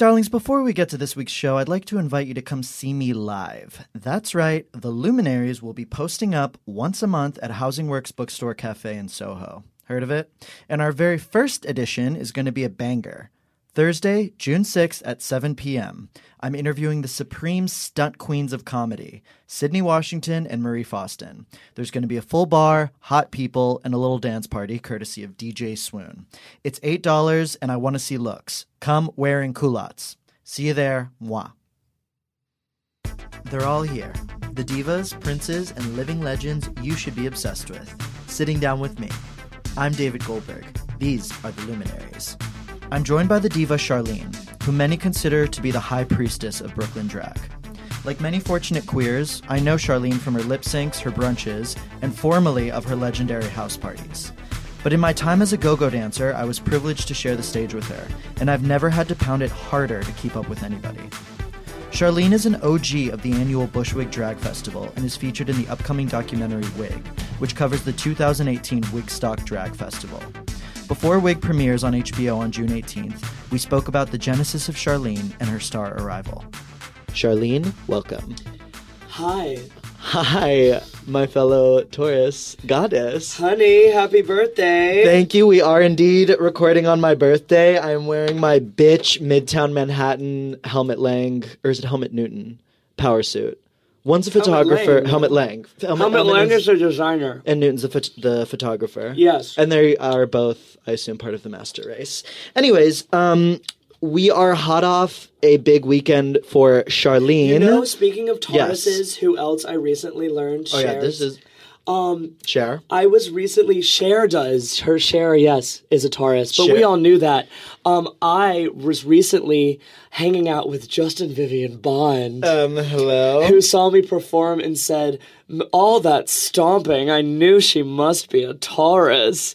Darlings, before we get to this week's show, I'd like to invite you to come see me live. That's right, the Luminaries will be posting up once a month at Housing Works Bookstore Cafe in Soho. Heard of it? And our very first edition is going to be a banger. Thursday, June 6th at 7 p.m. I'm interviewing the supreme stunt queens of comedy, Sydnee Washington and Marie Faustin. There's going to be a full bar, hot people, and a little dance party courtesy of DJ Swoon. It's $8 and I want to see looks. Come wearing culottes. See you there. Moi. They're all here. The divas, princes, and living legends you should be obsessed with. Sitting down with me. I'm David Goldberg. These are the luminaries. I'm joined by the diva Charlene, who many consider to be the high priestess of Brooklyn drag. Like many fortunate queers, I know Charlene from her lip syncs, her brunches, and formerly of her legendary house parties. But in my time as a go go dancer, I was privileged to share the stage with her, and I've never had to pound it harder to keep up with anybody. Charlene is an OG of the annual Bushwig Drag Festival and is featured in the upcoming documentary Wig, which covers the 2018 Wigstock Drag Festival. Before Wig premieres on HBO on June 18th, we spoke about the genesis of Charlene and her star arrival. Charlene, welcome. Hi. Hi, my fellow Taurus goddess. Honey, happy birthday. Thank you. We are indeed recording on my birthday. I am wearing my bitch Midtown Manhattan Helmut Lang, or is it Helmut Newton power suit? One's a photographer. Helmut Lang. Helmut Lang is a designer. and Newton's the, phot- the photographer. Yes. And they are both, I assume, part of the master race. Anyways, um, we are hot off a big weekend for Charlene. You know, speaking of Yes. Tauruses, who else I recently learned oh shares? yeah, this is um Cher. I was recently Cher does her Cher yes is a Taurus, but Cher- we all knew that. Um I was recently hanging out with Justin Vivian Bond. Um, hello. who saw me perform and said, All that stomping, I knew she must be a Taurus.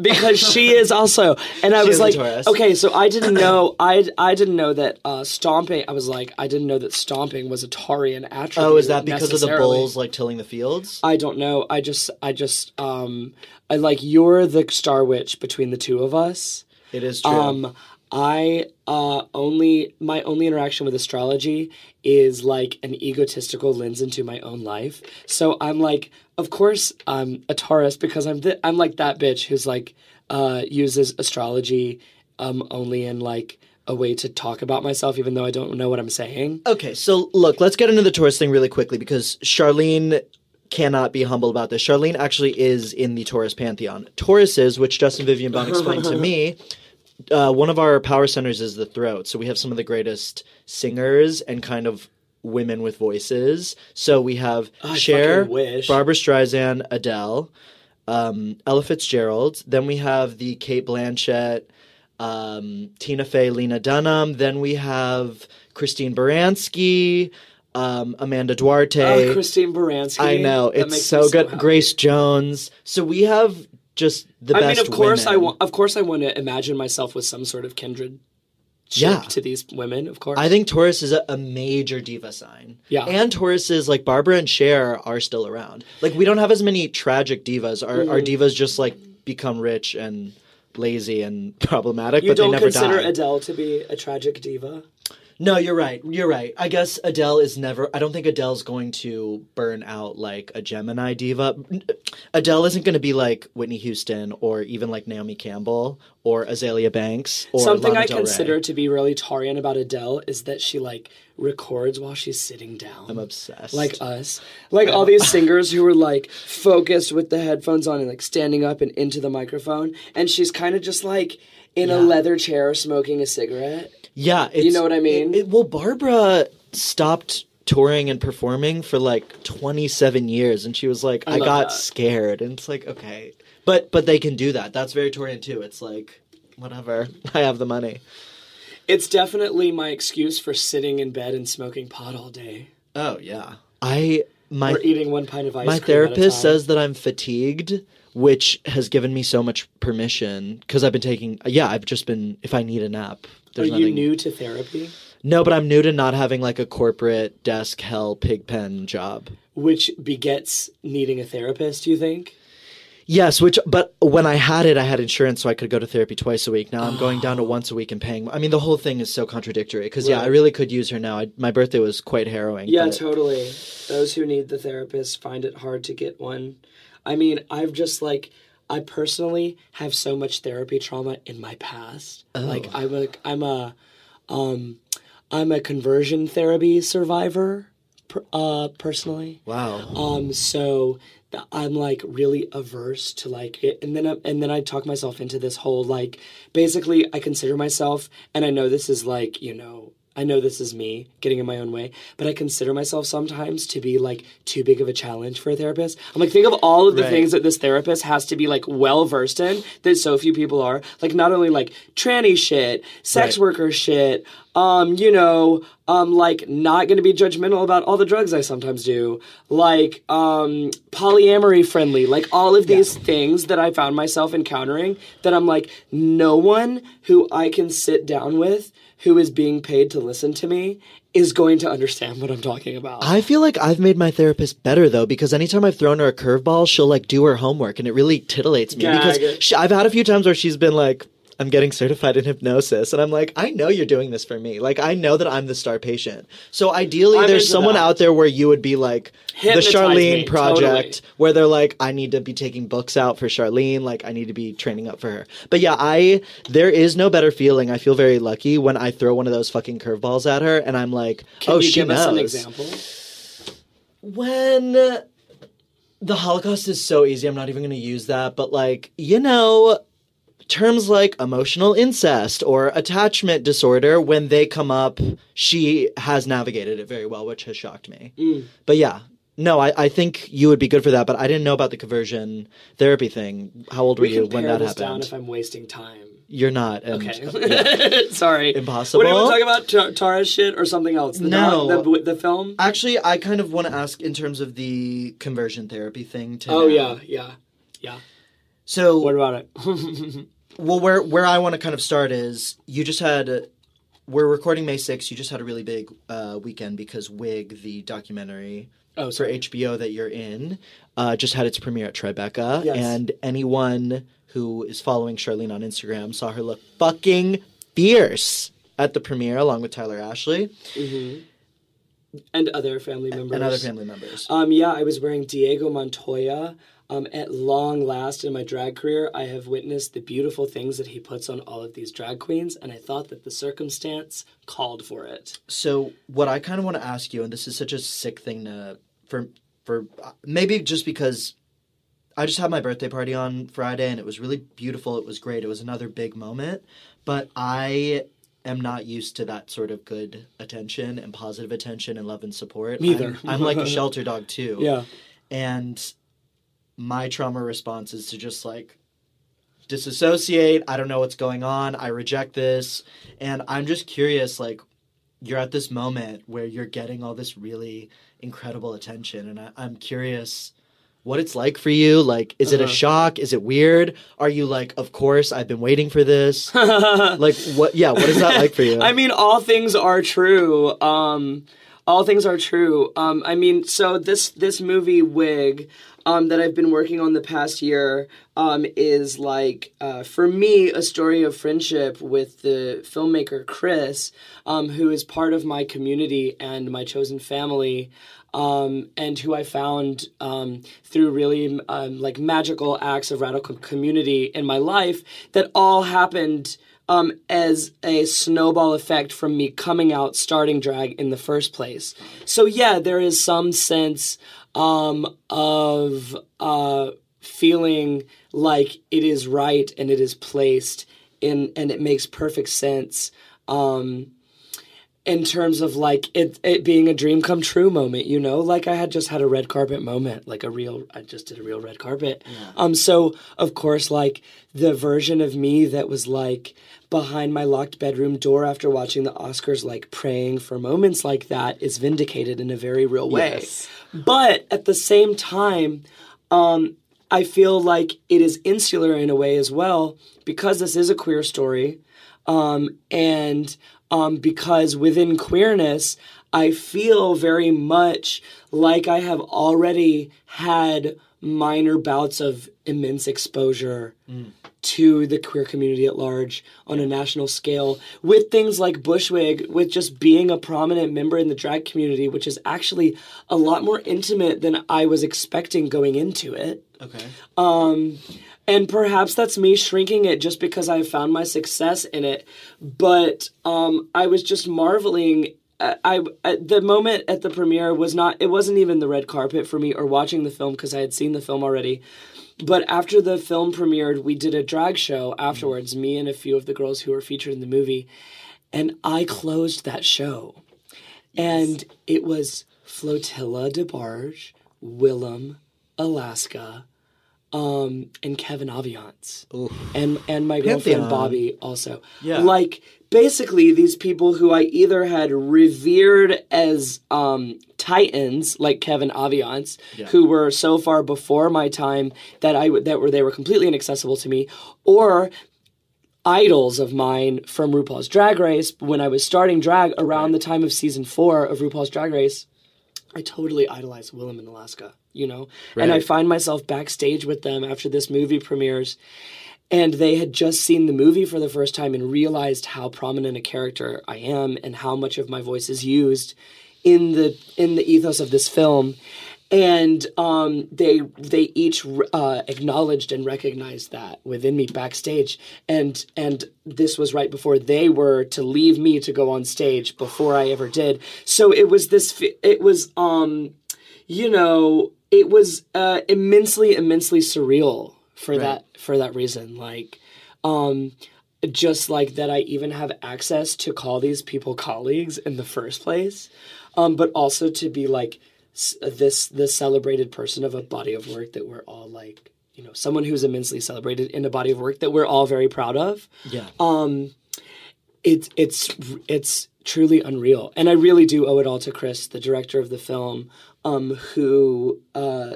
Because she is also, and I She was like, okay, so I didn't know, I I didn't know that uh, stomping. I was like, I didn't know that stomping was a Taurian attribute. Oh, is that because of the bulls like tilling the fields? I don't know. I just, I just, um, I like you're the star witch between the two of us. It is true. Um, I uh, only my only interaction with astrology is like an egotistical lens into my own life. So I'm like, of course I'm a Taurus because I'm th- I'm like that bitch who's like uh, uses astrology um, only in like a way to talk about myself, even though I don't know what I'm saying. Okay, so look, let's get into the Taurus thing really quickly because Charlene cannot be humble about this. Charlene actually is in the Taurus pantheon. Tauruses, which Justin Vivian Bond explained to me, uh, one of our power centers is the throat. So we have some of the greatest singers and kind of women with voices. So we have I Cher, wish. Barbra Streisand, Adele, um, Ella Fitzgerald. Then we have the Cate Blanchett, um, Tina Fey, Lena Dunham. Then we have Christine Baranski, um, Amanda Duarte. Oh, Christine Baranski. I know it's so good. Grace Jones. So we have just the I best. I mean, of course, I women. want. Of course, I want to imagine myself with some sort of kindred. Yeah. to these women, of course. I think Taurus is a, a major diva sign. Yeah. And Tauruses like Barbra and Cher are still around. Like we don't have as many tragic divas. Our our Mm-hmm. divas just like become rich and lazy and problematic, you but they don't never consider. Adele to be a tragic diva. No, you're right. You're right. I guess Adele is never. I don't think Adele's going to burn out like a Gemini diva. Adele isn't going to be like Whitney Houston or even like Naomi Campbell or Azealia Banks or Something Lana I consider to be really Taurian about Adele is that she like records while she's sitting down. I'm obsessed. like us. Like all these singers who were like focused with the headphones on and like standing up and into the microphone and she's kind of just like in a leather chair smoking a cigarette. Yeah, it's, You know what I mean? it- it- well, Barbra stopped touring and performing for like 27 years, and she was like, "I, love got that. scared," and it's like, okay, but but they can do that. That's very Taurian too. It's like, whatever, I have the money. It's definitely my excuse for sitting in bed and smoking pot all day Oh yeah, I my or eating one pint of ice my therapist at a time. says that I'm fatigued, which has given me so much permission because I've been taking. Yeah, I've just been. If I need a nap, Are there's you new to therapy? No, but I'm new to not having like a corporate desk hell pig pen job. Which begets needing a therapist, do you think? Yes, which but when I had it, I had insurance, so I could go to therapy twice a week. Now I'm going down to oh. once a week and paying. I mean, the whole thing is so contradictory because yeah, I really could use her now. I, my birthday was quite harrowing. Yeah, but- totally. Those who need the therapist find it hard to get one. I mean, I've just like I personally have so much therapy trauma in my past. Like I'm a I'm a um I'm a conversion therapy survivor uh personally. Wow. Um, so I'm like really averse to like it, and then I, and then I talk myself into this whole like basically I consider myself, and I know this is like you know I know this is me getting in my own way, but I consider myself sometimes to be like too big of a challenge for a therapist. I'm like think of all of the Right. things that this therapist has to be like well versed in that so few people are. Like not only like tranny shit, sex Right. worker shit, um, you know, um, like not going to be judgmental about all the drugs I sometimes do, like um, polyamory friendly, like all of these things that I found myself encountering that I'm like, no one who I can sit down with who is being paid to listen to me is going to understand what I'm talking about. I feel like I've made my therapist better though because anytime I've thrown her a curveball, she'll like do her homework and it really titillates me because she, I've had a few times where she's been like, "I'm getting certified in hypnosis," and I'm like, "I know you're doing this for me. Like, I know that I'm the star patient. So ideally, I'm there's someone that. out there where you would be like." Hypnotize the Charlene me, project, totally. where they're like, I need to be taking books out for Charlene, like I need to be training up for her. But yeah, I there is no better feeling. I feel very lucky when I throw one of those fucking curveballs at her, and I'm like, Can oh, you she give knows us an example? when the Holocaust is so easy, I'm not even going to use that, but like, you know, terms like emotional incest or attachment disorder, when they come up, she has navigated it very well, which has shocked me. Mm. But yeah. No, I, I think you would be good for that, but I didn't know about the conversion therapy thing. How old were We you when that this down happened? if I'm wasting time. You're not. And, Okay. Sorry. Impossible? What do you want to talk about? Ta- Taurus shit or something else? The No. doc- the, the film? Actually, I kind of want to ask in terms of the conversion therapy thing. To Oh, now. yeah, yeah, yeah. So What about it? Well, where where I want to kind of start is you just had we're recording May 6th. You just had a really big uh, weekend because Wig, the documentary oh, for sorry. HBO that you're in, uh, just had its premiere at Tribeca. Yes. And anyone who is following Charlene on Instagram saw her look fucking fierce at the premiere along with Tyler Ashley and other family members. and other family members. Um, yeah, I was wearing Diego Montoya. Um, at long last in my drag career, I have witnessed the beautiful things that he puts on all of these drag queens, and I thought that the circumstance called for it. So what I kind of want to ask you, and this is such a sick thing to for for maybe just because I just had my birthday party on Friday and it was really beautiful. It was great. It was another big moment, but I am not used to that sort of good attention and positive attention and love and support. Me either. I'm, I'm like a shelter dog too. Yeah. And my trauma response is to just like disassociate. I don't know what's going on. I reject this. And I'm just curious, like, you're at this moment where you're getting all this really incredible attention. And I, I'm curious what it's like for you. Like, is it a Uh-huh. shock? Is it weird? Are you like, of course, I've been waiting for this? like, what, yeah, what is that like for you? I mean, all things are true. Um, all things are true. Um, I mean, so this this movie Wig um, that I've been working on the past year um, is like uh, for me a story of friendship with the filmmaker Chris, um, who is part of my community and my chosen family. Um, and who I found um, through really um, like magical acts of radical community in my life that all happened um, as a snowball effect from me coming out starting drag in the first place. So yeah, there is some sense um, of uh, feeling like it is right and it is placed in, and it makes perfect sense. Um, in terms of like it, it being a dream come true moment, you know, like I had just had a red carpet moment, like a real, I just did a real red carpet. Um, so of course, like the version of me that was like behind my locked bedroom door after watching the Oscars, like praying for moments like that, is vindicated in a very real way. Yes. But at the same time, um, I feel like it is insular in a way as well because this is a queer story, um, and um, because within queerness, I feel very much like I have already had minor bouts of immense exposure to the queer community at large on a national scale with things like Bushwig, with just being a prominent member in the drag community, which is actually a lot more intimate than I was expecting going into it. Okay. Um, and perhaps that's me shrinking it just because I found my success in it. But um, I was just marveling. I, at the moment at the premiere was not. It wasn't even the red carpet for me or watching the film because I had seen the film already. But after the film premiered, we did a drag show afterwards. Me and a few of the girls who were featured in the movie, and I closed that show, and it was Flotilla DeBarge, Willam, Alaska, um, and Kevin Aviance, and and my girlfriend Pantheon. Bobby also. Yeah. like basically these people who I either had revered as um, titans, like Kevin Aviance, Yeah. who were so far before my time that I that were they were completely inaccessible to me, or idols of mine from RuPaul's Drag Race when I was starting drag around the time of season four of RuPaul's Drag Race. I totally idolize Willam in Alaska, you know? And I find myself backstage with them after this movie premieres. And they had just seen the movie for the first time and realized how prominent a character I am and how much of my voice is used in the in the ethos of this film. And um, they they each uh, acknowledged and recognized that within me backstage, and and this was right before they were to leave me to go on stage before I ever did. So it was this. It was um, you know, it was uh, immensely, immensely surreal for that for that reason. Like, um, just like that, I even have access to call these people colleagues in the first place, um, but also to be like this this celebrated person of a body of work that we're all like. You know, someone who's immensely celebrated in a body of work that we're all very proud of Yeah. um it's it's it's truly unreal and i really do owe it all to chris the director of the film um who uh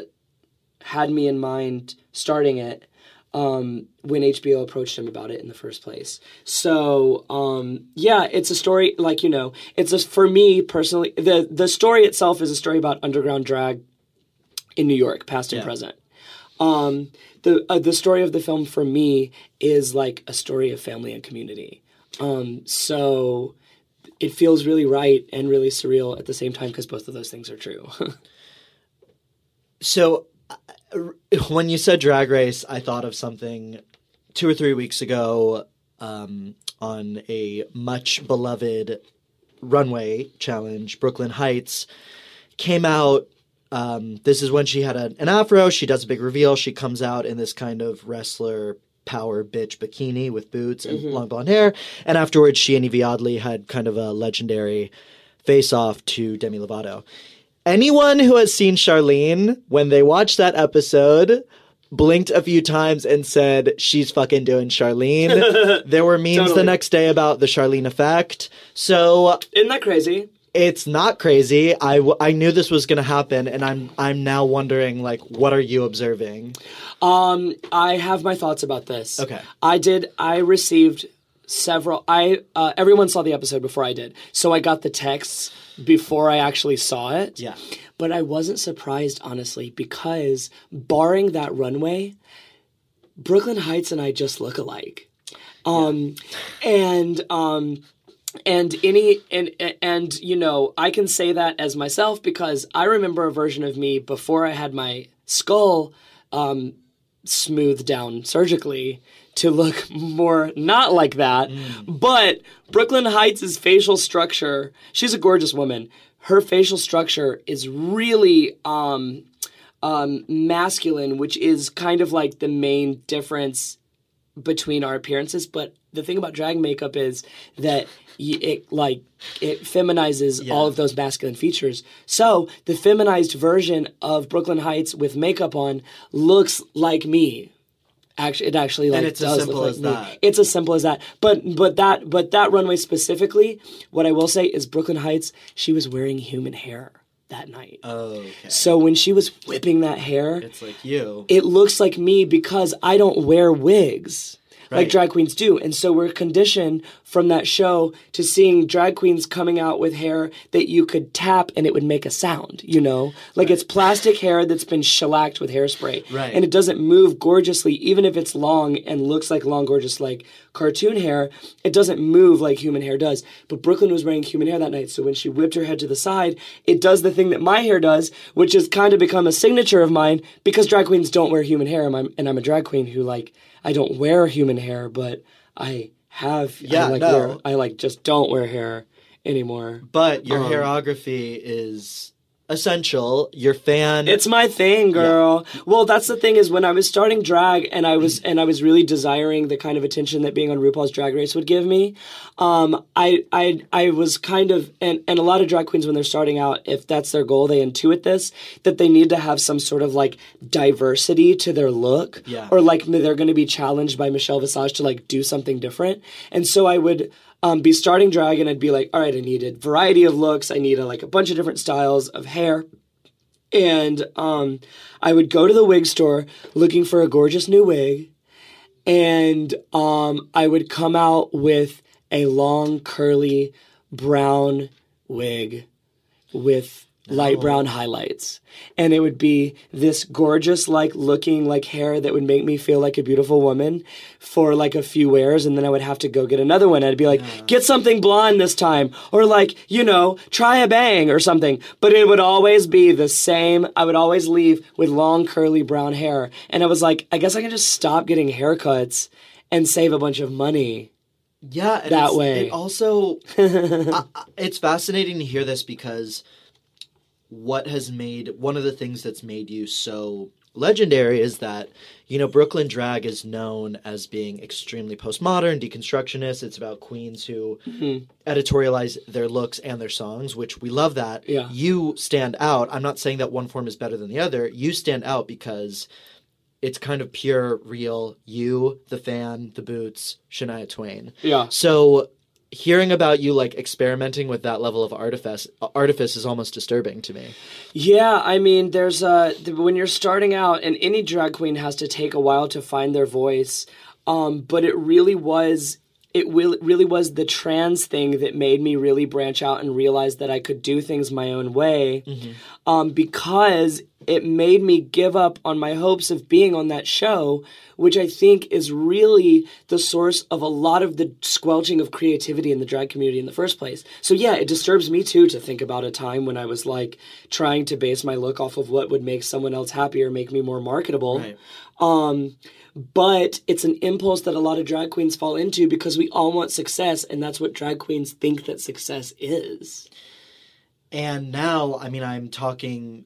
had me in mind starting it um when hbo approached him about it in the first place so um yeah it's a story like you know it's a, for me personally the the story itself is a story about underground drag in new york past and Yeah. present um, the uh, the story of the film for me is like a story of family and community. Um, so it feels really right and really surreal at the same time because both of those things are true. So, when you said drag race, I thought of something two or three weeks ago um, on a much beloved runway challenge, Brooklyn Heights, came out. Um, this is when she had a, an afro. She does a big reveal. She comes out in this kind of wrestler power bitch bikini with boots and long blonde hair. And afterwards, she and Yvie Oddly had kind of a legendary face off to Demi Lovato. Anyone who has seen Charlene, when they watched that episode, blinked a few times and said, She's fucking doing Charlene. there were memes the next day about the Charlene effect. So Isn't that crazy? it's not crazy. I, w- I knew this was going to happen, and I'm I'm now wondering like, what are you observing? Um, I have my thoughts about this. Okay. I did. I received several. I uh, everyone saw the episode before I did, so I got the texts before I actually saw it. Yeah. But I wasn't surprised, honestly, because barring that runway, Brooklyn Heights and I just look alike. Um, and um, and any and and you know I can say that as myself because I remember a version of me before I had my skull um, smoothed down surgically to look more not like that. But Brooklyn Heights' facial structure, she's a gorgeous woman. Her facial structure is really um, um, masculine, which is kind of like the main difference between our appearances. But the thing about drag makeup is that it like it feminizes all of those masculine features. So the feminized version of Brooklyn Heights with makeup on looks like me. Actually, it actually like it's as does simple look as like me. that. It's as simple as that. But but that but that runway specifically, what I will say is Brooklyn Heights. She was wearing human hair that night. Okay. So when she was whipping that hair, It's like you. it looks like me because I don't wear wigs. Like drag queens do. And so we're conditioned from that show to seeing drag queens coming out with hair that you could tap and it would make a sound, you know? Like it's plastic hair that's been shellacked with hairspray. Right. And it doesn't move gorgeously, even if it's long and looks like long, gorgeous, like cartoon hair, it doesn't move like human hair does. But Brooklyn was wearing human hair that night, so when she whipped her head to the side, it does the thing that my hair does, which has kind of become a signature of mine because drag queens don't wear human hair, and I'm, and I'm a drag queen who like I don't wear human hair, but I have Yeah, I like no. wear, I like just don't wear hair anymore. But your Um, hairography is essential. Your fan. It's my thing, girl. Well, that's the thing is when I was starting drag and I was and I was really desiring the kind of attention that being on RuPaul's Drag Race would give me. Um, I I I was kind of and and a lot of drag queens when they're starting out, if that's their goal, they intuit this that they need to have some sort of like diversity to their look, Yeah. or like they're going to be challenged by Michelle Visage to like do something different. And so I would um, be starting drag and I'd be like, all right, I need a variety of looks. I need a, like a bunch of different styles of hair. And um, I would go to the wig store looking for a gorgeous new wig. And um, I would come out with a long, curly, brown wig with light oh. brown highlights. And it would be this gorgeous, like looking like hair that would make me feel like a beautiful woman for like a few wears. And then I would have to go get another one. I'd be like, get something blonde this time. Or like, you know, try a bang or something. But it would always be the same. I would always leave with long, curly brown hair. And I was like, I guess I can just stop getting haircuts and save a bunch of money. yeah, that way. It also, I- it's fascinating to hear this because what has made one of the things that's made you so legendary is that you know Brooklyn drag is known as being extremely postmodern, deconstructionist. It's about queens who Mm-hmm. editorialize their looks and their songs, which we love that. Yeah. You stand out. I'm not saying that one form is better than the other. You stand out because it's kind of pure, real. You, the fan, the boots, Shania Twain. Yeah. So hearing about you like experimenting with that level of artifice artifice is almost disturbing to me. Yeah, I mean, there's a when you're starting out, and any drag queen has to take a while to find their voice. Um, but it really was it will, really was the trans thing that made me really branch out and realize that I could do things my own way. Um, because it made me give up on my hopes of being on that show, which I think is really the source of a lot of the squelching of creativity in the drag community in the first place. So yeah, it disturbs me too to think about a time when I was like trying to base my look off of what would make someone else happy or make me more marketable. Right. Um, but it's an impulse that a lot of drag queens fall into because we all want success, and that's what drag queens think that success is. And now, I mean, I'm talking.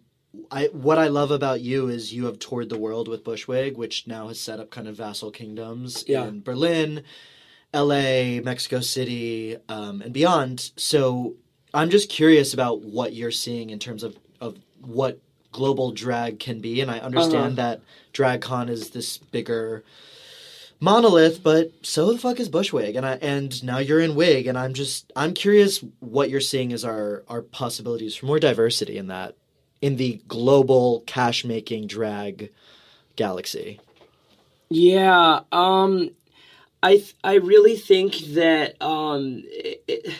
I what I love about you is you have toured the world with Bushwig, which now has set up kind of vassal kingdoms Yeah. in Berlin, L.A., Mexico City, um, and beyond. So I'm just curious about what you're seeing in terms of of what global drag can be, and I understand that DragCon is this bigger monolith, but so the fuck is Bushwig, and I and now you're in wig, and I'm just I'm curious what you're seeing as our our possibilities for more diversity in that in the global cash making drag galaxy. Yeah, um, I th- I really think that um, it, it-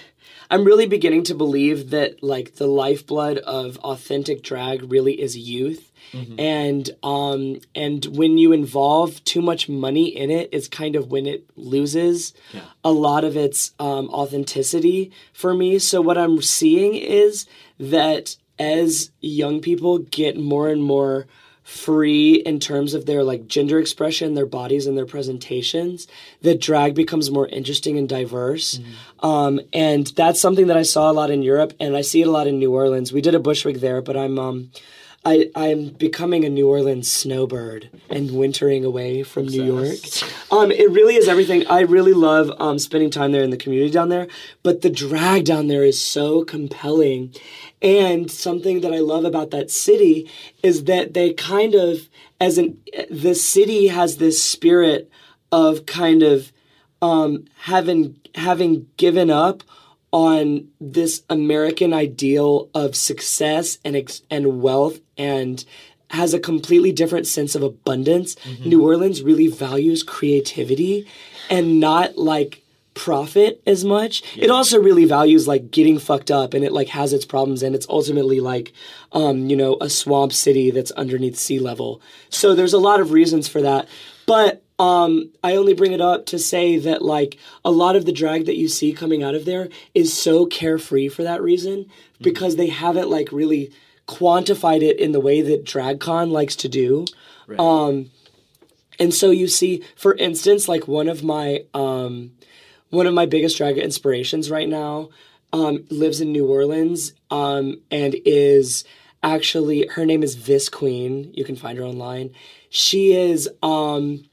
I'm really beginning to believe that like the lifeblood of authentic drag really is youth. And um and when you involve too much money in it, is kind of when it loses a lot of its um, authenticity for me. So what I'm seeing is that as young people get more and more free in terms of their like gender expression, their bodies and their presentations, that drag becomes more interesting and diverse. Um, and that's something that I saw a lot in Europe and I see it a lot in New Orleans. We did a Bushwig there, but I'm um I, I'm becoming a New Orleans snowbird and wintering away from New York. Um, it really is everything. I really love um, spending time there in the community down there, but the drag down there is so compelling. And something that I love about that city is that they kind of, as an, the city has this spirit of kind of um, having having given up on this American ideal of success and ex- and wealth and has a completely different sense of abundance. New Orleans really values creativity and not like profit as much. It also really values like getting fucked up and it like has its problems and it's ultimately like um, you know, a swamp city that's underneath sea level. So there's a lot of reasons for that. But um, I only bring it up to say that like a lot of the drag that you see coming out of there is so carefree for that reason because they haven't like really quantified it in the way that DragCon likes to do. Um, and so you see, for instance, like one of my um, one of my biggest drag inspirations right now um, lives in New Orleans um, and is actually her name is Vis Queen. You can find her online. She is um,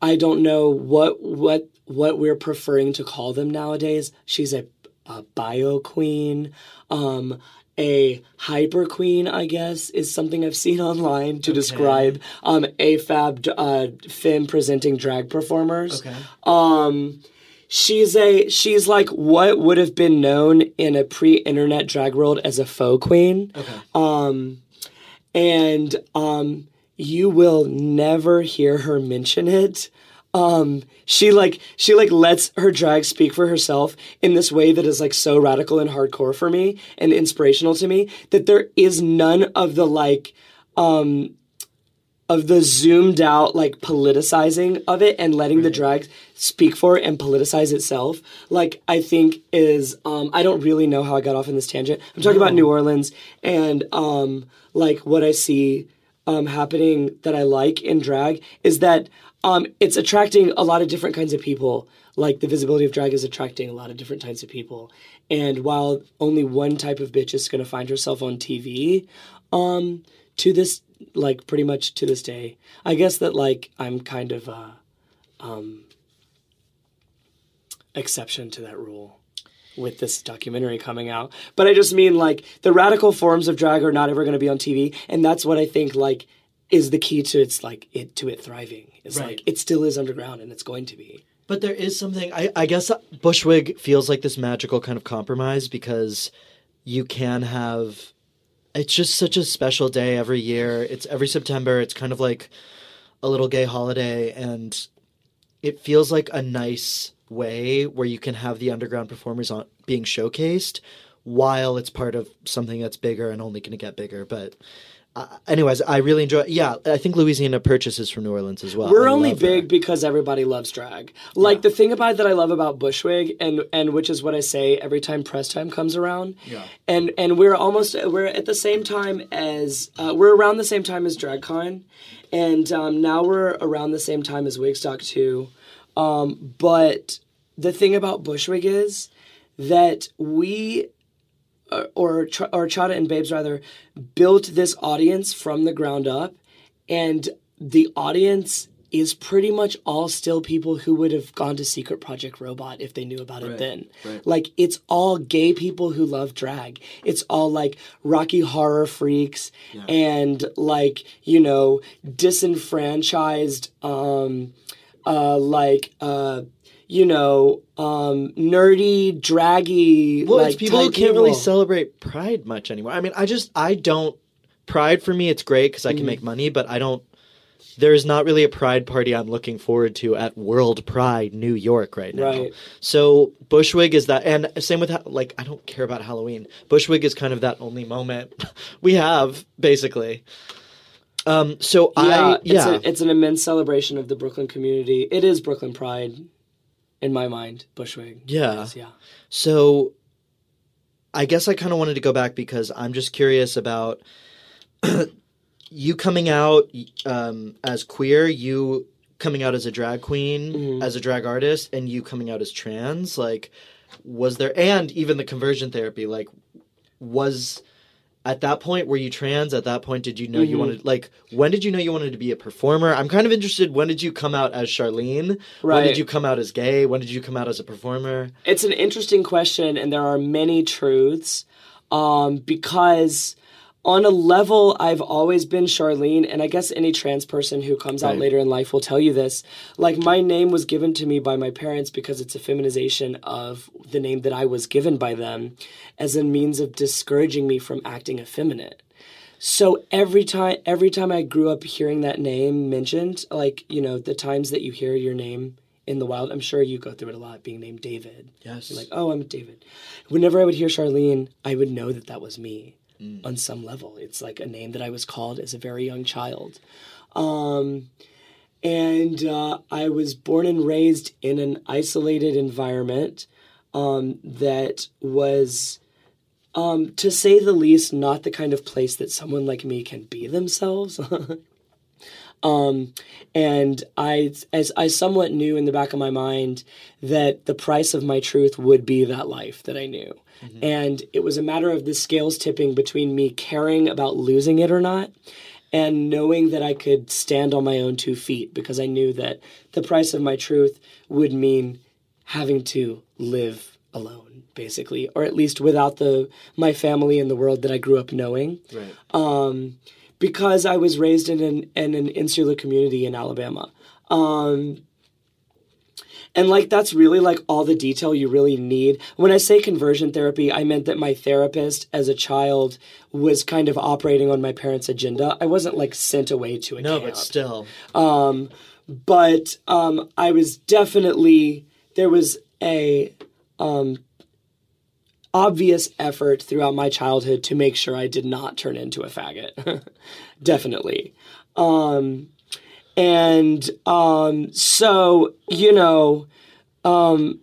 I don't know what what what we're preferring to call them nowadays. She's a, a bio queen. Um, a hyper queen, I guess, is something I've seen online to describe um, AFAB uh, femme presenting drag performers. Okay. Um, she's a she's like what would have been known in a pre-internet drag world as a faux queen. Okay. Um, and um, you will never hear her mention it. Um, she like she like lets her drag speak for herself in this way that is like so radical and hardcore for me and inspirational to me that there is none of the like um of the zoomed out like politicizing of it and letting the drag speak for it and politicize itself like i think is um i don't really know how i got off in this tangent. I'm talking about new orleans and um like what i see um happening that i like in drag is that um it's attracting a lot of different kinds of people. Like the visibility of drag is attracting a lot of different types of people. And while only one type of bitch is going to find herself on tv um to this like pretty much to this day i guess that like i'm kind of a um exception to that rule with this documentary coming out. But i just mean like the radical forms of drag are not ever going to be on tv and that's what i think like is the key to its like it to it thriving it's Right. like it still is underground and it's going to be But there is something. I, I guess Bushwig feels like this magical kind of compromise because you can have. It's just such a special day every year. It's every September. It's kind of like a little gay holiday, and it feels like a nice way where you can have the underground performers on being showcased while it's part of something that's bigger and only going to get bigger. But. Uh, anyways, I really enjoy. Yeah, I think Louisiana purchases from New Orleans as well. We're I only big because everybody loves drag. Like the thing about that I love about Bushwig, and and which is what I say every time press time comes around. Yeah. And and we're almost we're at the same time as uh, we're around the same time as DragCon, and um, now we're around the same time as Wigstock too. Um, but the thing about Bushwig is that we or or, Ch- or Chada and Babes rather built this audience from the ground up, and the audience is pretty much all still people who would have gone to Secret Project Robot if they knew about it then. right. Like it's all gay people who love drag. It's all like Rocky Horror freaks and like you know disenfranchised um uh like uh you know um nerdy draggy Well, like it's people who can't really celebrate Pride much anymore. I mean, I just I don't Pride for me. It's great because I Mm-hmm. can make money, but I don't. There is not really a Pride party I'm looking forward to at World Pride New York right now. Right. So Bushwig is that, and same with like I don't care about Halloween. Bushwig is kind of that only moment we have basically. Um. So yeah, I it's, yeah. a, it's an immense celebration of the Brooklyn community. It is Brooklyn Pride, in my mind. Bushwig. Yeah. Yes, yeah. So I guess I kind of wanted to go back because I'm just curious about you coming out um, as queer, you coming out as a drag queen, as a drag artist, and you coming out as trans. Like, was there, and even the conversion therapy, like, was. At that point, were you trans? At that point, did you know you wanted like when did you know you wanted to be a performer? I'm kind of interested. When did you come out as Charlene? right. When did you come out as gay? When did you come out as a performer? It's an interesting question, and there are many truths. Um, because on a level, I've always been Charlene, and I guess any trans person who comes out later in life will tell you this. Like, my name was given to me by my parents because it's a feminization of the name that I was given by them as a means of discouraging me from acting effeminate. so every time every time I grew up hearing that name mentioned, like, you know, the times that you hear your name in the wild, I'm sure you go through it a lot being named David. Yes. You're like, oh, I'm David. Whenever I would hear Charlene, I would know that that was me on some level. It's like a name that I was called as a very young child. Um, and uh, I was born and raised in an isolated environment um, that was, um, to say the least, not the kind of place that someone like me can be themselves. Um, and I, as I somewhat knew in the back of my mind that the price of my truth would be that life that I knew. And it was a matter of the scales tipping between me caring about losing it or not and knowing that I could stand on my own two feet because I knew that the price of my truth would mean having to live alone basically or at least without the my family and the world that I grew up knowing Right. um, because I was raised in an in an insular community in Alabama. Um, and like that's really like all the detail you really need. When I say conversion therapy, I meant that my therapist as a child was kind of operating on my parents' agenda. I wasn't like sent away to a No, camp but still. um, but um, I was definitely there was a um, obvious effort throughout my childhood to make sure I did not turn into a faggot. definitely. Um, and um, so you know, um,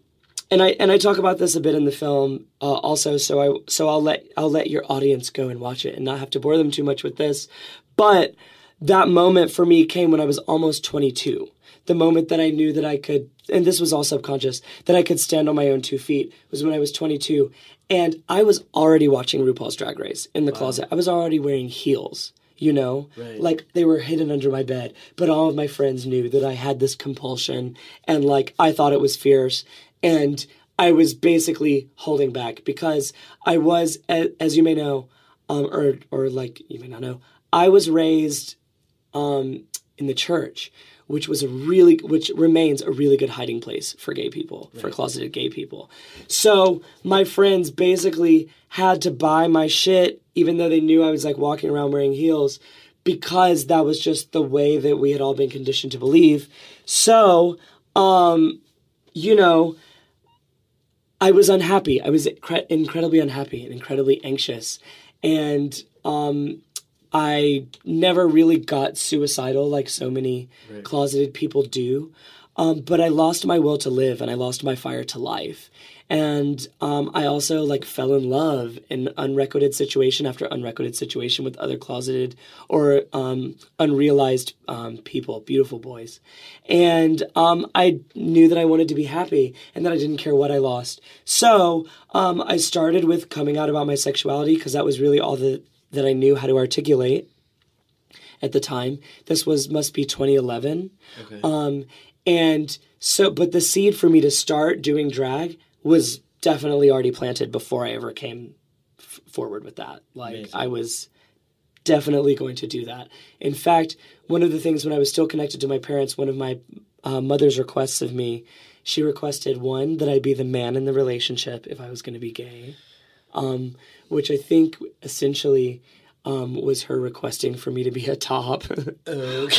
and I and I talk about this a bit in the film uh, also. So I so I'll let I'll let your audience go and watch it and not have to bore them too much with this. But that moment for me came when I was almost 22. The moment that I knew that I could, and this was all subconscious, that I could stand on my own two feet was when I was 22. And I was already watching RuPaul's Drag Race in the closet. I was already wearing heels, you know? Right. Like they were hidden under my bed. But all of my friends knew that I had this compulsion and like I thought it was fierce. And I was basically holding back because I was, as you may know, um, or, or like you may not know, I was raised um, in the church, which was a really, which remains a really good hiding place for gay people, for closeted gay people. So my friends basically had to buy my shit, even though they knew I was like walking around wearing heels, because that was just the way that we had all been conditioned to believe. So, um, you know, I was unhappy. I was incre- incredibly unhappy and incredibly anxious. And um, I never really got suicidal like so many closeted people do. Um, but I lost my will to live and I lost my fire to life. And um, I also like fell in love in unrequited situation after unrequited situation with other closeted or um, unrealized um, people, beautiful boys. And um, I knew that I wanted to be happy and that I didn't care what I lost. So um, I started with coming out about my sexuality because that was really all that, that I knew how to articulate at the time. This was must be 2011. Okay. Um, and so, but the seed for me to start doing drag was definitely already planted before I ever came f- forward with that. Like Amazing. I was definitely going to do that. In fact, one of the things when I was still connected to my parents, one of my uh, mother's requests of me, she requested one that I be the man in the relationship if I was going to be gay, um, which I think essentially um, was her requesting for me to be a top.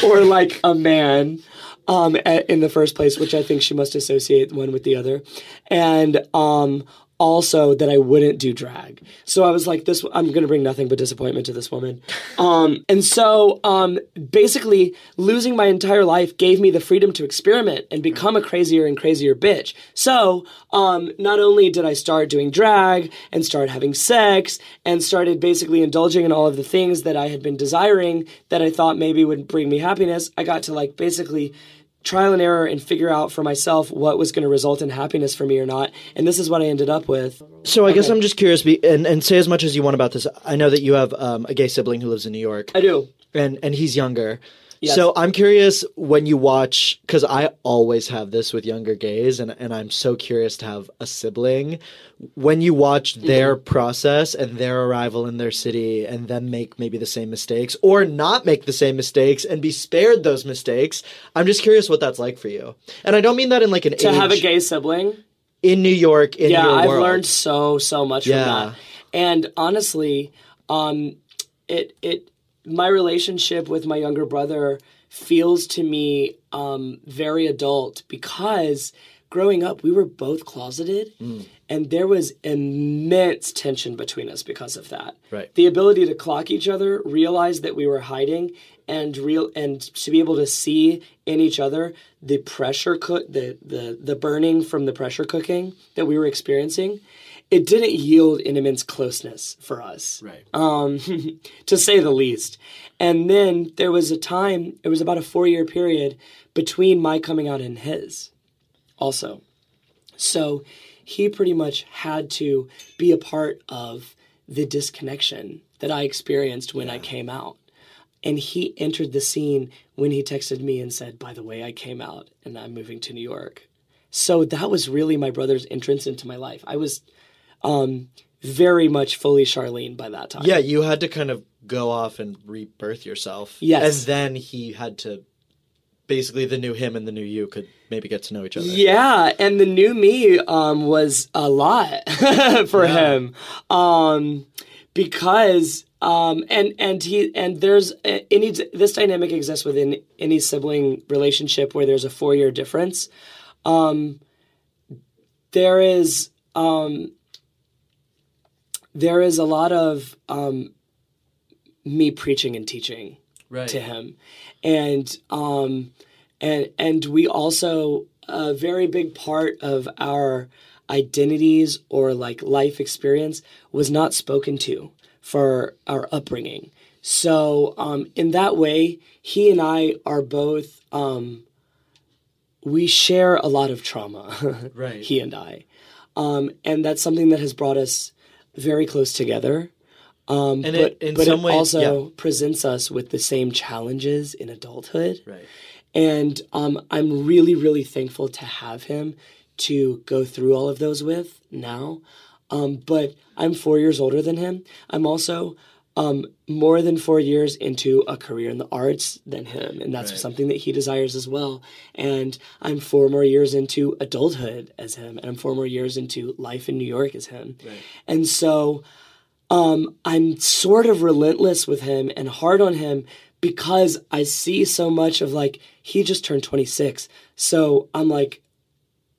Or like a man um, a- in the first place, which I think she must associate one with the other, and um, also that I wouldn't do drag. So I was like, this I'm going to bring nothing but disappointment to this woman. Um, and so um, basically, losing my entire life gave me the freedom to experiment and become a crazier and crazier bitch. So um, not only did I start doing drag and start having sex and started basically indulging in all of the things that I had been desiring that I thought maybe would bring me happiness, I got to like basically trial and error and figure out for myself what was going to result in happiness for me or not. And this is what I ended up with. So I guess I'm just curious, and, and say as much as you want about this. I know that you have um, a gay sibling who lives in New York, I do. and and he's younger. Yes. So I'm curious when you watch, because I always have this with younger gays, and and I'm so curious to have a sibling. When you watch their process and their arrival in their city, and then make maybe the same mistakes, or not make the same mistakes and be spared those mistakes, I'm just curious what that's like for you. And I don't mean that in like an To age have a gay sibling. in New York in yeah, I've world. learned so so much Yeah. from that. And honestly, um, it it my relationship with my younger brother feels to me um, very adult because growing up we were both closeted and there was immense tension between us because of that. Right. the ability to clock each other realize that we were hiding and real and to be able to see in each other the pressure cook the, the the burning from the pressure cooking that we were experiencing it didn't yield an immense closeness for us Right. um, to say the least. And then there was a time, it was about a four year period between my coming out and his also. So he pretty much had to be a part of the disconnection that I experienced when I came out. And he entered the scene when he texted me and said, By the way, I came out and I'm moving to New York. So that was really my brother's entrance into my life. I was um, very much fully Charlene by that time. Yeah, you had to kind of go off and rebirth yourself. Yes. And then he had to basically the new him and the new you could maybe get to know each other. Yeah, and the new me um, was a lot for Yeah. him um, because um, and and he and there's uh, any this dynamic exists within any sibling relationship where there's a four year difference. Um, there is um, there is a lot of um, me preaching and teaching Right. to him and um and and we also a very big part of our identities or like life experience was not spoken to for our upbringing so um in that way he and i are both um we share a lot of trauma Right. he and i um and that's something that has brought us very close together um, And but it- in but some it ways- also yeah. presents us with the same challenges in adulthood. Right. And um, I'm really, really thankful to have him to go through all of those with now. Um, but I'm four years older than him. I'm also um, more than four years into a career in the arts than him, and that's Right. something that he desires as well. And I'm four more years into adulthood as him, and I'm four more years into life in New York as him. Right. And so um, I'm sort of relentless with him and hard on him because I see so much of like, he just turned 26. So I'm like,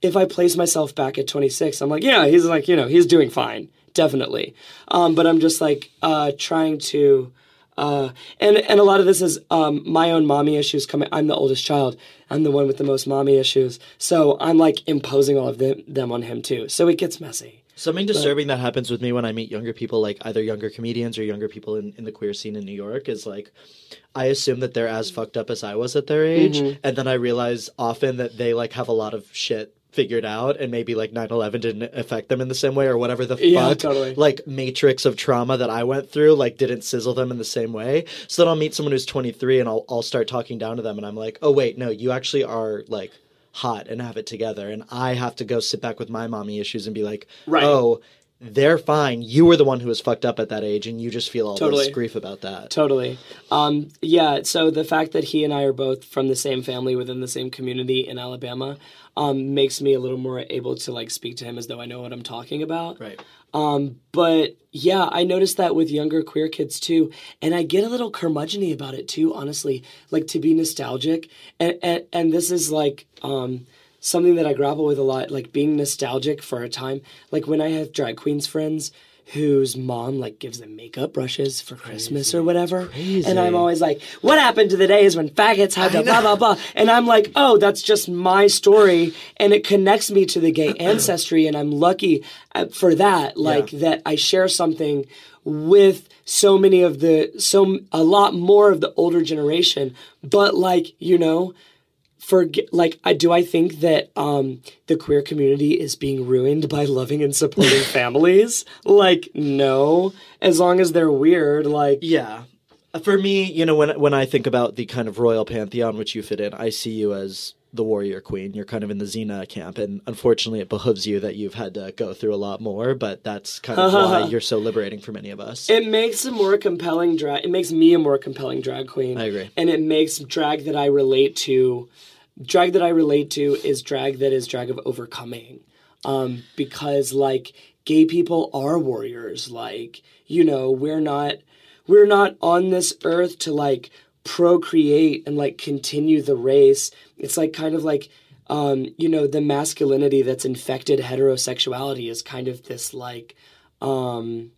if I place myself back at 26, I'm like, yeah, he's like, you know, he's doing fine, definitely. Um, but I'm just like uh, trying to, uh, and and a lot of this is um, my own mommy issues coming. I'm the oldest child. I'm the one with the most mommy issues. So I'm like imposing all of them, them on him too. So it gets messy. Something disturbing that happens with me when I meet younger people, like either younger comedians or younger people in, in the queer scene in New York, is like I assume that they're as fucked up as I was at their age, Mm-hmm. and then I realize often that they like have a lot of shit figured out, and maybe like 9-11 didn't affect them in the same way, or whatever the Yeah, fuck, totally. like matrix of trauma that I went through, like didn't sizzle them in the same way. So then I'll meet someone who's twenty three, and I'll I'll start talking down to them, and I'm like, oh wait, no, you actually are like hot and have it together, and I have to go sit back with my mommy issues and be like, Right. oh they're fine. You were the one who was fucked up at that age, and you just feel all Totally. this grief about that. Totally. Um, yeah. So the fact that he and I are both from the same family within the same community in Alabama um, makes me a little more able to like speak to him as though I know what I'm talking about. Right. Um, but yeah, I noticed that with younger queer kids too, and I get a little curmudgeony about it too. Honestly, like to be nostalgic, and and, and this is like um, something that I grapple with a lot, like being nostalgic for a time. Like when I have drag queens friends whose mom like gives them makeup brushes for Christmas or whatever, and I'm always like, "What happened to the days when faggots had to blah blah blah?" And I'm like, "Oh, that's just my story, and it connects me to the gay ancestry, and I'm lucky uh, for that. Like that, I share something." with so many of the so a lot more of the older generation but like you know for like I do I think that um the queer community is being ruined by loving and supporting families like no as long as they're weird like Yeah. For me, you know, when when I think about the kind of royal pantheon which you fit in, I see you as the warrior queen. You're kind of in the Xena camp, and unfortunately, it behooves you that you've had to go through a lot more. But that's kind of why you're so liberating for many of us. it makes a more compelling drag it makes me a more compelling drag queen I agree. and it makes drag that I relate to drag that I relate to is drag that is drag of overcoming um because like gay people are warriors. Like, you know, we're not we're not on this earth to like procreate and like continue the race. It's like kind of like um, you know, the masculinity that's infected heterosexuality is kind of this like um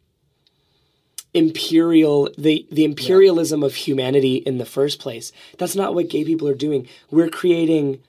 imperial the the imperialism of humanity in the first place. That's not what gay people are doing. We're creating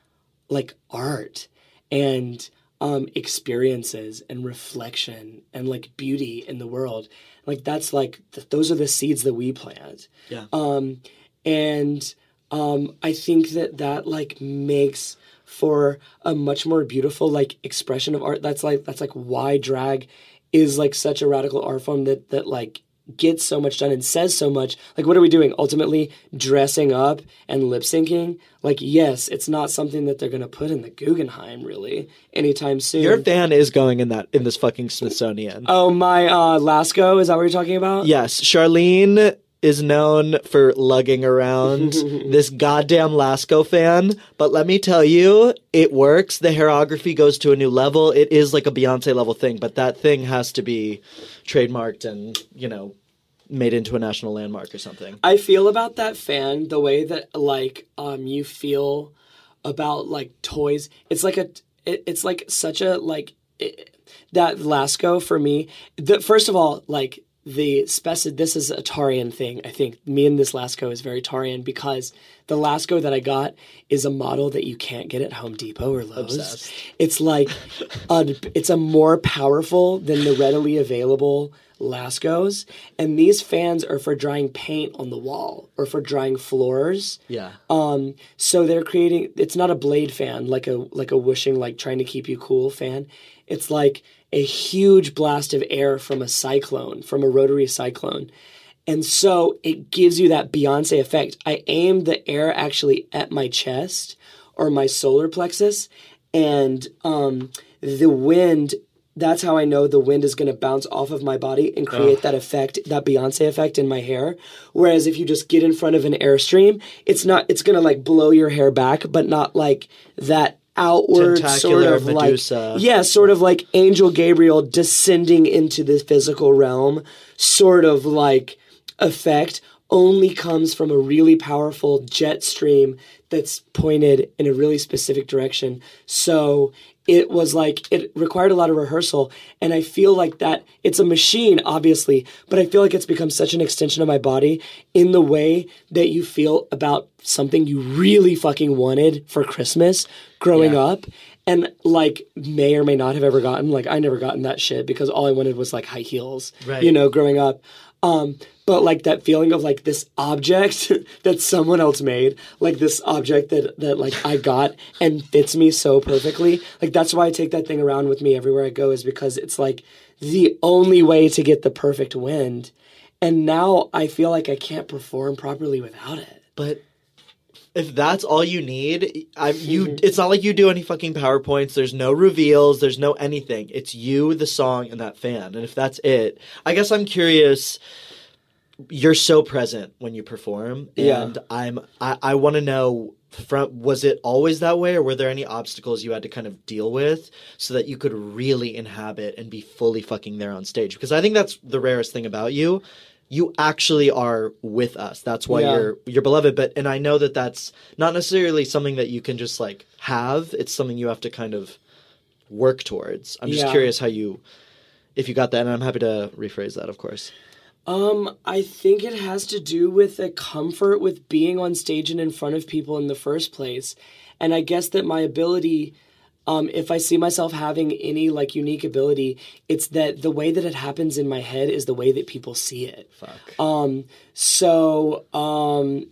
like art and um, experiences and reflection and like beauty in the world. Like that's like th- those are the seeds that we plant. Yeah. Um, and um, I think that that like makes for a much more beautiful like expression of art. That's like that's like why drag is like such a radical art form that that like gets so much done and says so much. Like, what are we doing? Ultimately, dressing up and lip syncing. Like, yes, it's not something that they're gonna put in the Guggenheim really anytime soon. Your fan is going in that in this fucking Smithsonian. oh, my uh, Lasko. Is that what you're talking about? Yes, Charlene is known for lugging around this goddamn Lasko fan, but let me tell you, it works. The hairography goes to a new level. It is like a Beyonce level thing, but that thing has to be trademarked and, you know, made into a national landmark or something. I feel about that fan the way that like um you feel about like toys. It's like a it, it's like such a like it, that Lasko for me. The first of all like the speci this is a Taurean thing. I think me and this Lasko is very Taurean because the Lasko that I got is a model that you can't get at Home Depot or Lowe's. Obsessed. It's like a, it's a more powerful than the readily available Laskos, and these fans are for drying paint on the wall or for drying floors. Yeah. Um, so they're creating. It's not a blade fan like a like a whooshing like trying to keep you cool fan. It's like a huge blast of air from a cyclone, from a rotary cyclone. And so it gives you that Beyonce effect. I aim the air actually at my chest or my solar plexus, and um, the wind. That's how I know the wind is going to bounce off of my body and create that effect, that Beyonce effect in my hair. Whereas if you just get in front of an airstream, it's not. It's going to like blow your hair back, but not like that outward sort of Medusa. like yeah, sort of like Angel Gabriel descending into the physical realm, sort of like effect only comes from a really powerful jet stream that's pointed in a really specific direction. So it was like it required a lot of rehearsal and I feel like that it's a machine obviously, but I feel like it's become such an extension of my body in the way that you feel about something you really fucking wanted for Christmas growing Yeah. up and like may or may not have ever gotten like I never gotten that shit because all I wanted was like high heels, Right. you know, growing up. Um, but like that feeling of like this object that someone else made, like this object that that like I got and fits me so perfectly. Like that's why I take that thing around with me everywhere I go is because it's like the only way to get the perfect wind. And now I feel like I can't perform properly without it. But if that's all you need, I you mm-hmm. it's not like you do any fucking PowerPoints. There's no reveals, there's no anything. It's you, the song, and that fan. And if that's it, I guess I'm curious you're so present when you perform Yeah. and I'm I, I want to know from was it always that way or were there any obstacles you had to kind of deal with so that you could really inhabit and be fully fucking there on stage because I think that's the rarest thing about you you actually are with us that's why Yeah. you're you're beloved but and I know that that's not necessarily something that you can just like have it's something you have to kind of work towards I'm just Yeah. curious how you if you got that and I'm happy to rephrase that of course Um, I think it has to do with the comfort with being on stage and in front of people in the first place. And I guess that my ability, um, if I see myself having any like unique ability, it's that the way that it happens in my head is the way that people see it. fuck Um, so, um,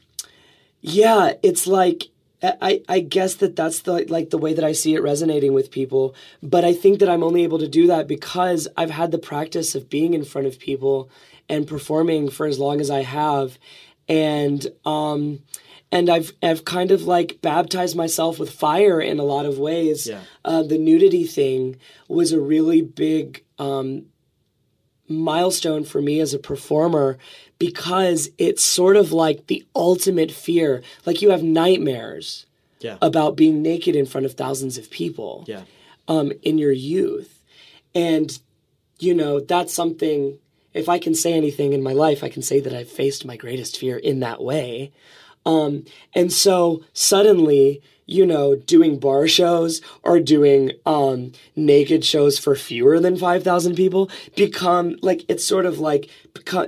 yeah, it's like, I, I guess that that's the like the way that I see it resonating with people, but I think that I'm only able to do that because I've had the practice of being in front of people and performing for as long as I have, and um, and I've I've kind of like baptized myself with fire in a lot of ways. Yeah. Uh, the nudity thing was a really big um, milestone for me as a performer because it's sort of like the ultimate fear. Like you have nightmares yeah about being naked in front of thousands of people yeah um, in your youth. And you know, that's something. If I can say anything in my life, I can say that I've faced my greatest fear in that way. Um, and so suddenly, you know, doing bar shows or doing um, naked shows for fewer than 5,000 people become like, it's sort of like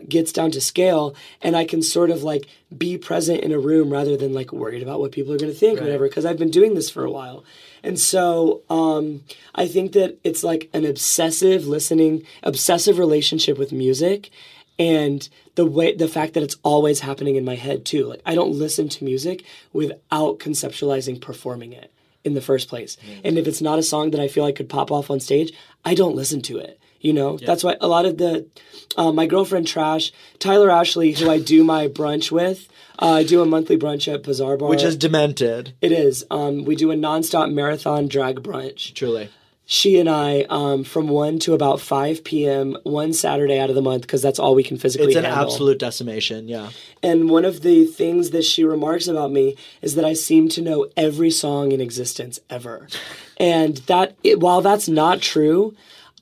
gets down to scale and I can sort of like be present in a room rather than like worried about what people are going to think right. or whatever, because I've been doing this for a while. And so um, I think that it's like an obsessive listening, obsessive relationship with music and the way the fact that it's always happening in my head too. Like i don't listen to music without conceptualizing performing it in the first place. Mm-hmm. and if it's not a song that i feel like could pop off on stage i don't listen to it you know yeah. that's why a lot of the uh, my girlfriend trash tyler ashley who i do my brunch with uh, I do a monthly brunch at Bizarre Bar, which is demented. It is. Um, we do a nonstop marathon drag brunch. Truly she and I um, from 1 to about 5 p.m. one Saturday out of the month because that's all we can physically It's an handle. absolute decimation, yeah. And one of the things that she remarks about me is that I seem to know every song in existence ever. and that it, while that's not true,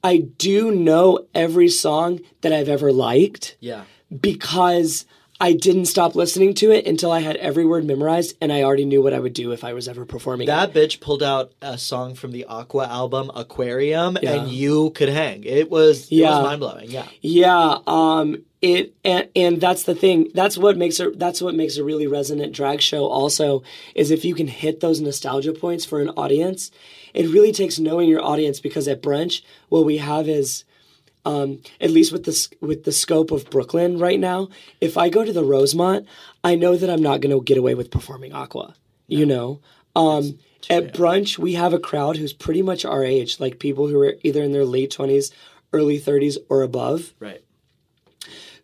I do know every song that I've ever liked. Yeah. Because I didn't stop listening to it until I had every word memorized and I already knew what I would do if I was ever performing. That it. bitch pulled out a song from the Aqua album Aquarium yeah. and you could hang. It was it yeah. was mind blowing. Yeah. Yeah. Um it and, and that's the thing. That's what makes it that's what makes a really resonant drag show also is if you can hit those nostalgia points for an audience. It really takes knowing your audience because at brunch what we have is um, at least with the with the scope of Brooklyn right now, if I go to the Rosemont, I know that I'm not going to get away with performing Aqua. No. You know, um, at brunch we have a crowd who's pretty much our age, like people who are either in their late twenties, early thirties, or above. Right.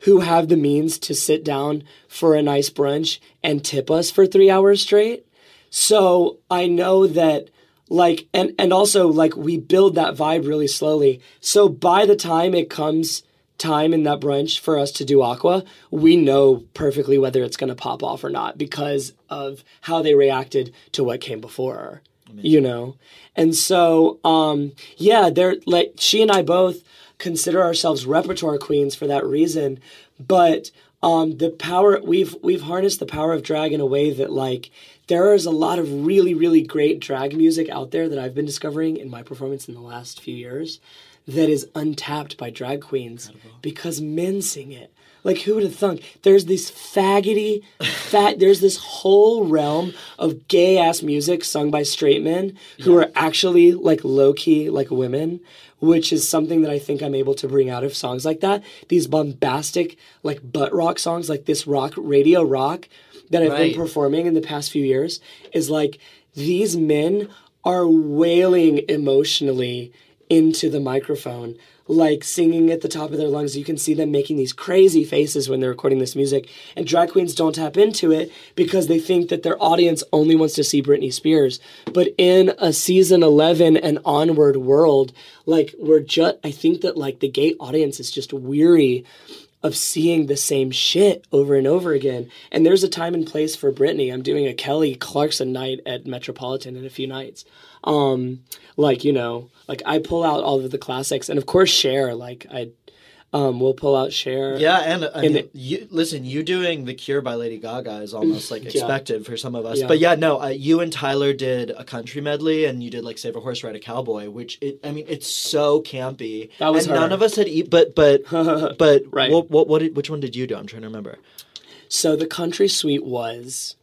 Who have the means to sit down for a nice brunch and tip us for three hours straight. So I know that like and and also like we build that vibe really slowly so by the time it comes time in that brunch for us to do aqua we know perfectly whether it's going to pop off or not because of how they reacted to what came before Amazing. you know and so um yeah they're like she and i both consider ourselves repertoire queens for that reason but um the power we've we've harnessed the power of drag in a way that like there is a lot of really, really great drag music out there that I've been discovering in my performance in the last few years that is untapped by drag queens Incredible. because men sing it. Like who would have thunk? There's this faggoty, fat. There's this whole realm of gay ass music sung by straight men who yeah. are actually like low key like women, which is something that I think I'm able to bring out of songs like that. These bombastic like butt rock songs, like this rock radio rock that I've right. been performing in the past few years is like these men are wailing emotionally into the microphone, like singing at the top of their lungs. You can see them making these crazy faces when they're recording this music. And drag queens don't tap into it because they think that their audience only wants to see Britney Spears. But in a season 11 and onward world, like we're just, I think that like the gay audience is just weary of seeing the same shit over and over again. And there's a time and place for Britney. I'm doing a Kelly Clarkson night at Metropolitan in a few nights. Um, like you know, like I pull out all of the classics, and of course Cher, Like I um, we'll pull out Cher. Yeah, and I mean, the, you listen. You doing the Cure by Lady Gaga is almost like expected yeah. for some of us. Yeah. But yeah, no, uh, you and Tyler did a country medley, and you did like Save a Horse, Ride a Cowboy, which it, I mean, it's so campy. That was and her. none of us had eat, but but but right. What, what what did, which one did you do? I'm trying to remember. So the country suite was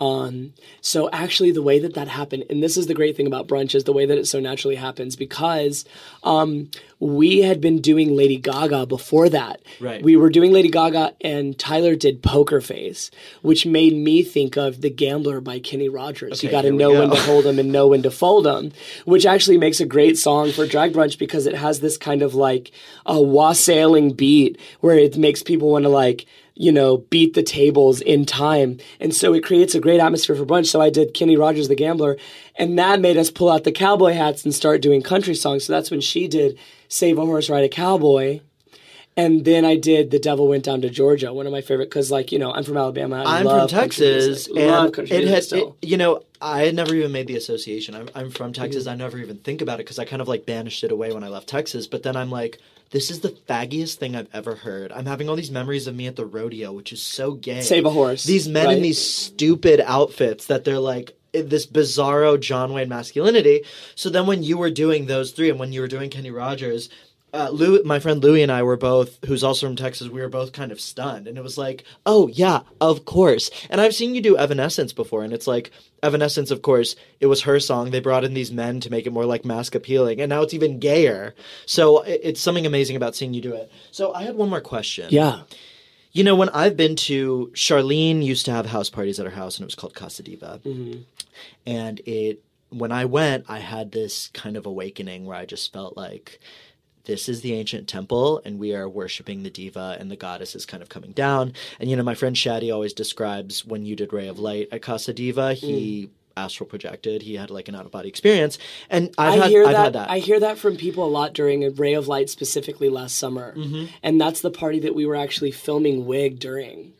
um, so actually, the way that that happened, and this is the great thing about brunch, is the way that it so naturally happens because um, we had been doing Lady Gaga before that. Right. We were doing Lady Gaga, and Tyler did Poker Face, which made me think of The Gambler by Kenny Rogers. Okay, you got to know go. when to hold them and know when to fold them, which actually makes a great song for drag brunch because it has this kind of like a wassailing beat where it makes people want to like you know, beat the tables in time. And so it creates a great atmosphere for brunch. So I did Kenny Rogers, the gambler, and that made us pull out the cowboy hats and start doing country songs. So that's when she did Save a Horse, Ride a Cowboy. And then I did The Devil Went Down to Georgia, one of my favorite, because, like, you know, I'm from Alabama. I am from Texas. And love country it has, it, you know, I had never even made the association. I'm, I'm from Texas. Mm-hmm. I never even think about it because I kind of like banished it away when I left Texas. But then I'm like, this is the faggiest thing I've ever heard. I'm having all these memories of me at the rodeo, which is so gay. Save a horse. These men right? in these stupid outfits that they're like eh, this bizarro John Wayne masculinity. So then when you were doing those three and when you were doing Kenny Rogers, uh, Lou, my friend Louie and I were both, who's also from Texas, we were both kind of stunned. And it was like, oh, yeah, of course. And I've seen you do Evanescence before, and it's like, Evanescence, of course, it was her song. They brought in these men to make it more like mask appealing, and now it's even gayer. So it- it's something amazing about seeing you do it. So I had one more question. Yeah. You know, when I've been to, Charlene used to have house parties at her house, and it was called Casa Diva. And it, when I went, I had this kind of awakening where I just felt like this is the ancient temple, and we are worshiping the diva, and the goddess is kind of coming down. And you know, my friend Shadi always describes when you did Ray of Light at Casa Diva, he astral projected. He had like an out of body experience, and I've I had hear I've that, had that. I hear that from people a lot during a Ray of Light, specifically last summer, Mm-hmm. and that's the party that we were actually filming Wig during.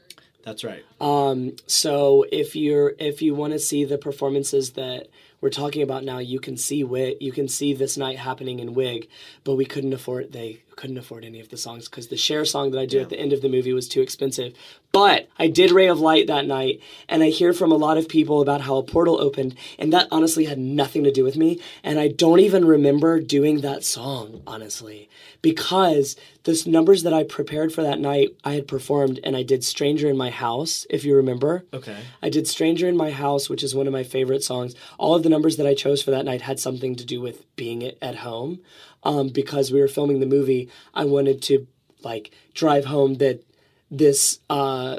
That's right. Um, so if you're if you want to see the performances that we're talking about now, you can see Wig. You can see this night happening in Wig, but we couldn't afford they couldn't afford any of the songs because the Cher song that I did at the end of the movie was too expensive. But I did Ray of Light that night, and I hear from a lot of people about how a portal opened, and that honestly had nothing to do with me. And I don't even remember doing that song, honestly, because the numbers that I prepared for that night, I had performed, and I did Stranger in My House, if you remember. Okay. I did Stranger in My House, which is one of my favorite songs. All of the numbers that I chose for that night had something to do with being at home. Um, because we were filming the movie, I wanted to like drive home that this uh,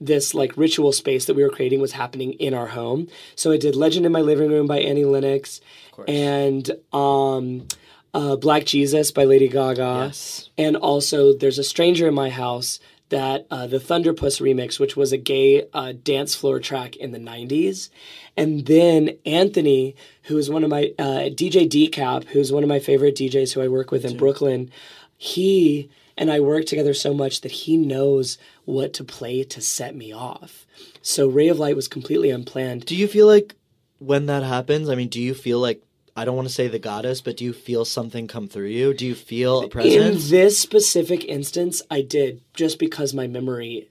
this like ritual space that we were creating was happening in our home. So I did Legend in My Living Room by Annie Lennox and um, uh, Black Jesus by Lady Gaga. Yes. And also, there's a stranger in my house that uh, the Thunderpuss remix, which was a gay uh, dance floor track in the 90s. And then Anthony, who is one of my, uh, DJ Decap, who's one of my favorite DJs who I work with in Brooklyn, he and I work together so much that he knows what to play to set me off. So Ray of Light was completely unplanned. Do you feel like when that happens? I mean, do you feel like I don't want to say the goddess, but do you feel something come through you? Do you feel a presence? In this specific instance, I did just because my memory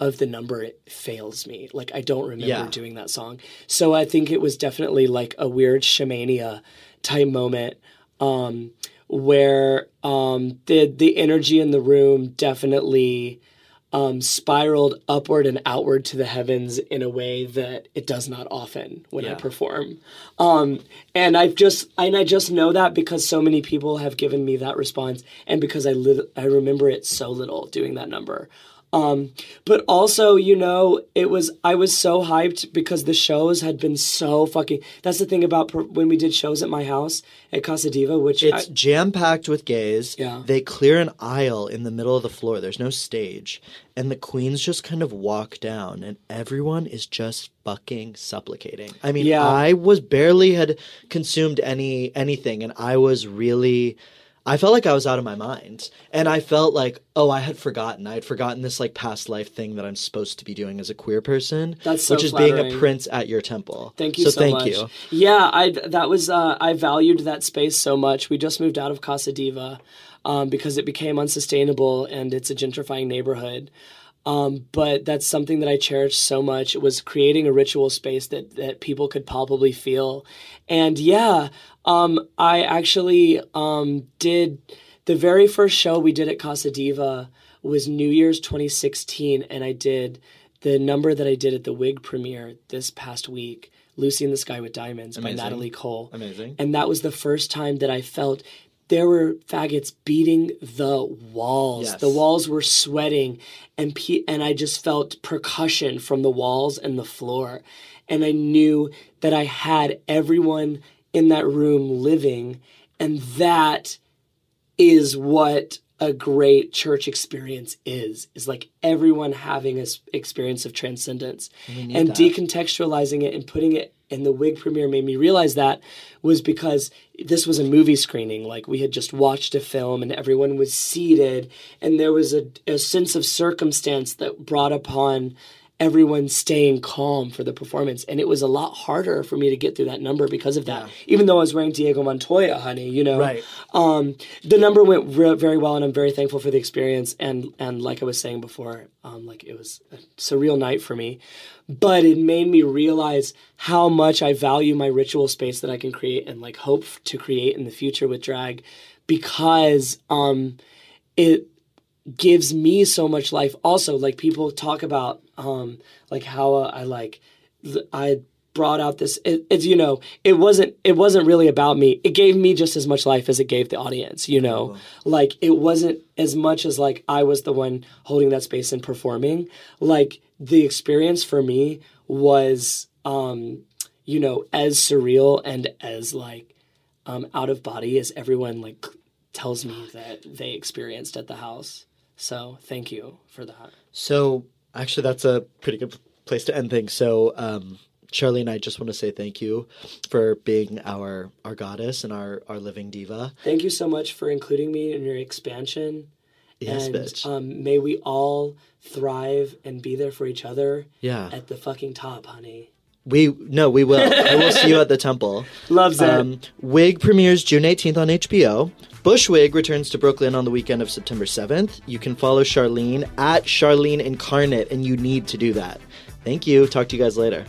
of the number it fails me. Like I don't remember Yeah. doing that song. So I think it was definitely like a weird shamania type moment um, where um, the the energy in the room definitely um, spiraled upward and outward to the heavens in a way that it does not often when I perform. Um, and I've just and I just know that because so many people have given me that response, and because I lit- I remember it so little doing that number. Um, but also, you know, it was I was so hyped because the shows had been so fucking. That's the thing about per, when we did shows at my house at Casa Diva, which It's jam packed with gays. Yeah. They clear an aisle in the middle of the floor. There's no stage. And the queens just kind of walk down, and everyone is just fucking supplicating. I mean, Yeah. I was barely had consumed any anything, and I was really. I felt like I was out of my mind. And I felt like, oh, I had forgotten. I had forgotten this like past life thing that I'm supposed to be doing as a queer person. That's so which is being a prince at your temple. Thank you so, thank much. you. Yeah, I that was uh, I valued that space so much. We just moved out of Casa Diva um, because it became unsustainable and it's a gentrifying neighborhood. Um, but that's something that I cherished so much. It was creating a ritual space that that people could palpably feel. And yeah, um, I actually um, did the very first show we did at Casa Diva was New Year's 2016, and I did the number that I did at the Wig premiere this past week, "Lucy in the Sky with Diamonds" Amazing. by Natalie Cole. Amazing. And that was the first time that I felt there were faggots beating the walls. Yes. The walls were sweating, and pe- and I just felt percussion from the walls and the floor, and I knew that I had everyone in that room living, and that is what a great church experience is is like everyone having an experience of transcendence and that. decontextualizing it and putting it in the wig premiere made me realize that was because this was a movie screening like we had just watched a film and everyone was seated and there was a, a sense of circumstance that brought upon everyone staying calm for the performance. And it was a lot harder for me to get through that number because of that. Even though I was wearing Diego Montoya, honey, you know. Right. Um, the number went re- very well, and I'm very thankful for the experience. And and like I was saying before, um, like it was a surreal night for me. But it made me realize how much I value my ritual space that I can create and like hope to create in the future with drag, because um, it gives me so much life. Also like people talk about um like how uh, i like i brought out this it, it's you know it wasn't it wasn't really about me. It gave me just as much life as it gave the audience you know? Like it wasn't as much as like i was the one holding that space and performing. Like the experience for me was um you know as surreal and as like um out of body as everyone like tells me that they experienced at the house so thank you for that. So actually, that's a pretty good place to end things. So, um, and I just want to say thank you for being our our goddess and our our living diva. Thank you so much for including me in your expansion. Yes, and bitch. um, may we all thrive and be there for each other Yeah, at the fucking top, honey. we no, we will. I will see you at the temple. Loves it. Um, Wig premieres June 18th on HBO. Bushwig returns to Brooklyn on the weekend of September 7th. You can follow Charlene at Charlene Incarnate, and you need to do that. Thank you. Talk to you guys later.